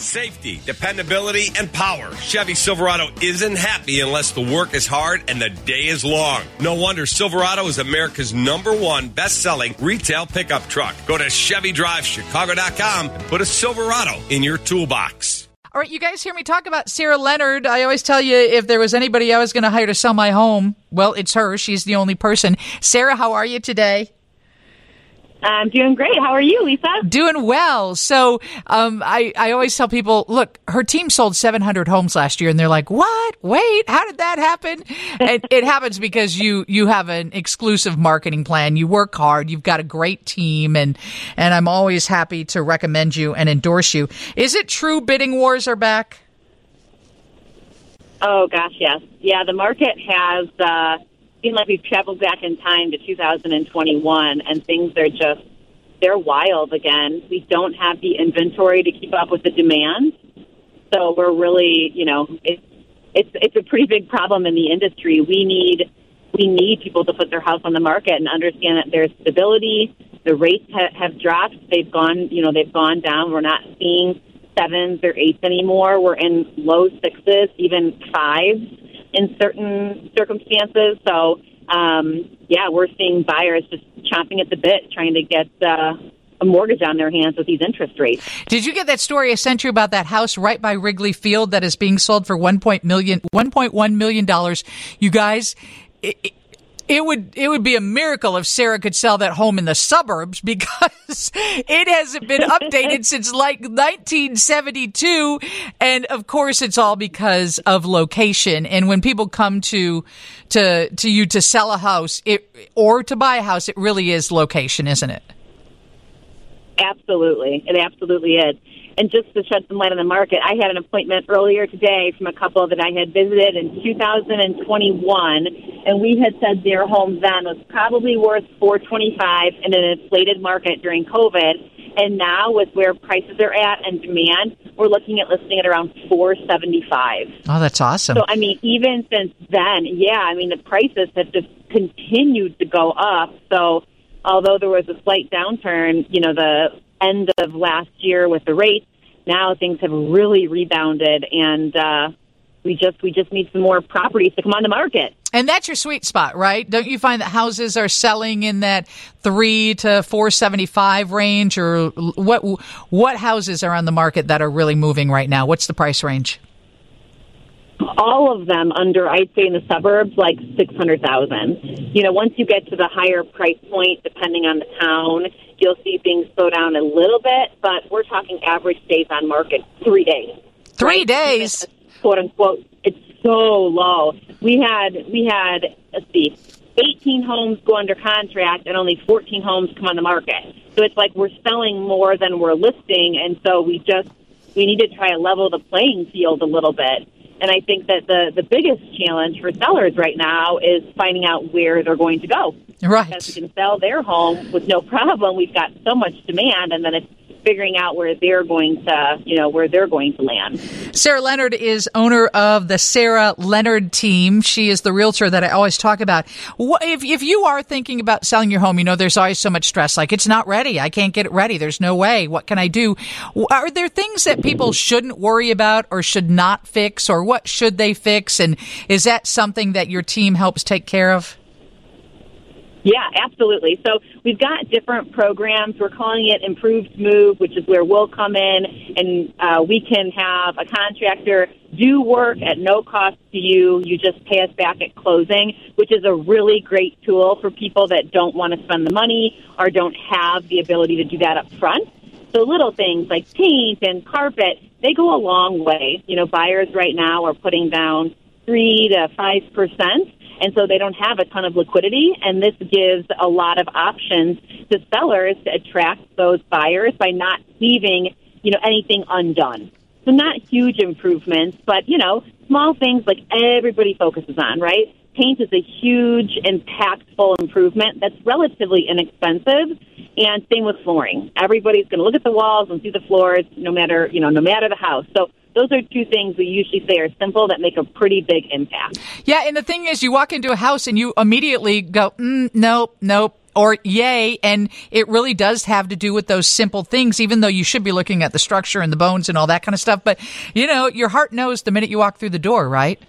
Safety, dependability, and power. Chevy Silverado isn't happy unless the work is hard and the day is long. No wonder Silverado is America's number one best selling retail pickup truck. Go to ChevyDriveChicago.com and put a Silverado in your toolbox. All right, you guys hear me talk about Sarah Leonard. I always tell you if there was anybody I was going to hire to sell my home, well, it's her. She's the only person. Sarah, how are you today? I'm doing great. How are you, Lisa? Doing well. So um, I, I always tell people, look, her team sold 700 homes last year, and they're like, what? Wait, how did that happen? and it happens because you you have an exclusive marketing plan. You work hard. You've got a great team, and and I'm always happy to recommend you and endorse you. Is it true bidding wars are back? Oh gosh, yes. Yeah, the market has. Uh, seem like we've traveled back in time to 2021 and things are just they're wild again. We don't have the inventory to keep up with the demand. So we're really, you know, it's it's it's a pretty big problem in the industry. We need we need people to put their house on the market and understand that there's stability. The rates ha- have dropped. They've gone, you know, they've gone down. We're not seeing sevens or eights anymore. We're in low sixes, even fives in certain circumstances. So, um, yeah, we're seeing buyers just chomping at the bit, trying to get uh, a mortgage on their hands with these interest rates. Did you get that story I sent you about that house right by Wrigley Field that is being sold for one point million, one point one million dollars? You guys. It, it would it would be a miracle if Sarah could sell that home in the suburbs because it hasn't been updated since like 1972 and of course it's all because of location and when people come to to to you to sell a house it or to buy a house it really is location isn't it Absolutely. It absolutely is. And just to shed some light on the market, I had an appointment earlier today from a couple that I had visited in 2021, and we had said their home then was probably worth 425 in an inflated market during COVID. And now, with where prices are at and demand, we're looking at listing at around 475. Oh, that's awesome. So, I mean, even since then, yeah, I mean, the prices have just continued to go up. So, although there was a slight downturn, you know, the end of last year with the rates, now things have really rebounded and uh we just we just need some more properties to come on the market. And that's your sweet spot, right? Don't you find that houses are selling in that 3 to 475 range or what what houses are on the market that are really moving right now? What's the price range? All of them under I'd say in the suburbs like six hundred thousand. You know, once you get to the higher price point, depending on the town, you'll see things slow down a little bit. But we're talking average days on market three days. Three right? days, quote unquote. It's so low. We had we had let's see. 18 homes go under contract and only 14 homes come on the market. So it's like we're selling more than we're listing, and so we just we need to try to level the playing field a little bit. And I think that the, the biggest challenge for sellers right now is finding out where they're going to go. Right. Because we can sell their home with no problem. We've got so much demand, and then it's figuring out where they're going to, you know, where they're going to land. Sarah Leonard is owner of the Sarah Leonard team. She is the realtor that I always talk about. If, if you are thinking about selling your home, you know, there's always so much stress. Like it's not ready. I can't get it ready. There's no way. What can I do? Are there things that people shouldn't worry about or should not fix or what should they fix? And is that something that your team helps take care of? Yeah, absolutely. So we've got different programs. We're calling it Improved Move, which is where we'll come in and uh, we can have a contractor do work at no cost to you. You just pay us back at closing, which is a really great tool for people that don't want to spend the money or don't have the ability to do that up front. So little things like paint and carpet, they go a long way. You know, buyers right now are putting down three to five percent and so they don't have a ton of liquidity. And this gives a lot of options to sellers to attract those buyers by not leaving, you know, anything undone. So not huge improvements, but you know, small things like everybody focuses on, right? Paint is a huge, impactful improvement that's relatively inexpensive, and same with flooring. Everybody's going to look at the walls and see the floors, no matter you know, no matter the house. So those are two things we usually say are simple that make a pretty big impact. Yeah, and the thing is, you walk into a house and you immediately go, mm, nope, nope, or yay. And it really does have to do with those simple things, even though you should be looking at the structure and the bones and all that kind of stuff. But, you know, your heart knows the minute you walk through the door, right?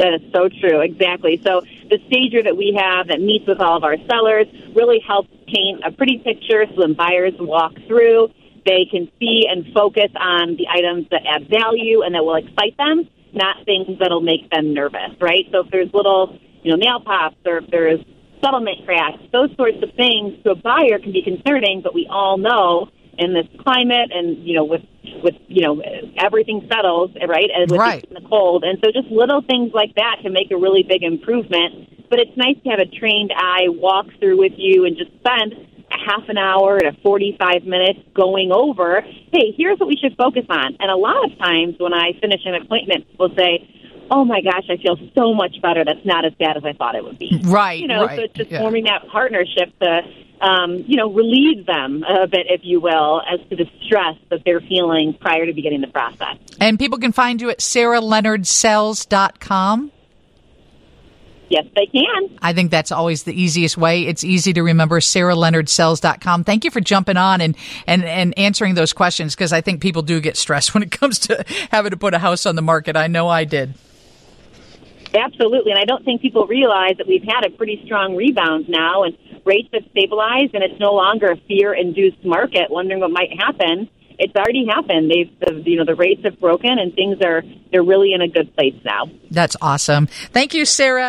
That is so true. Exactly. So the stager that we have that meets with all of our sellers really helps paint a pretty picture so when buyers walk through, they can see and focus on the items that add value and that will excite them, not things that'll make them nervous, right? So if there's little, you know, nail pops or if there's settlement cracks, those sorts of things to a buyer can be concerning, but we all know in this climate and, you know, with with you know everything settles right and with right. the cold and so just little things like that can make a really big improvement but it's nice to have a trained eye walk through with you and just spend a half an hour to 45 minutes going over hey here's what we should focus on and a lot of times when i finish an appointment we'll say oh my gosh, I feel so much better. That's not as bad as I thought it would be. Right. You know, right. so it's just yeah. forming that partnership to, um, you know, relieve them a bit, if you will, as to the stress that they're feeling prior to beginning the process. And people can find you at sarahleonardsells.com. Yes, they can. I think that's always the easiest way. It's easy to remember, sarahleonardsells.com. Thank you for jumping on and, and, and answering those questions because I think people do get stressed when it comes to having to put a house on the market. I know I did. Absolutely, and I don't think people realize that we've had a pretty strong rebound now, and rates have stabilized, and it's no longer a fear-induced market wondering what might happen. It's already happened. They've, the, you know, the rates have broken, and things are they're really in a good place now. That's awesome. Thank you, Sarah.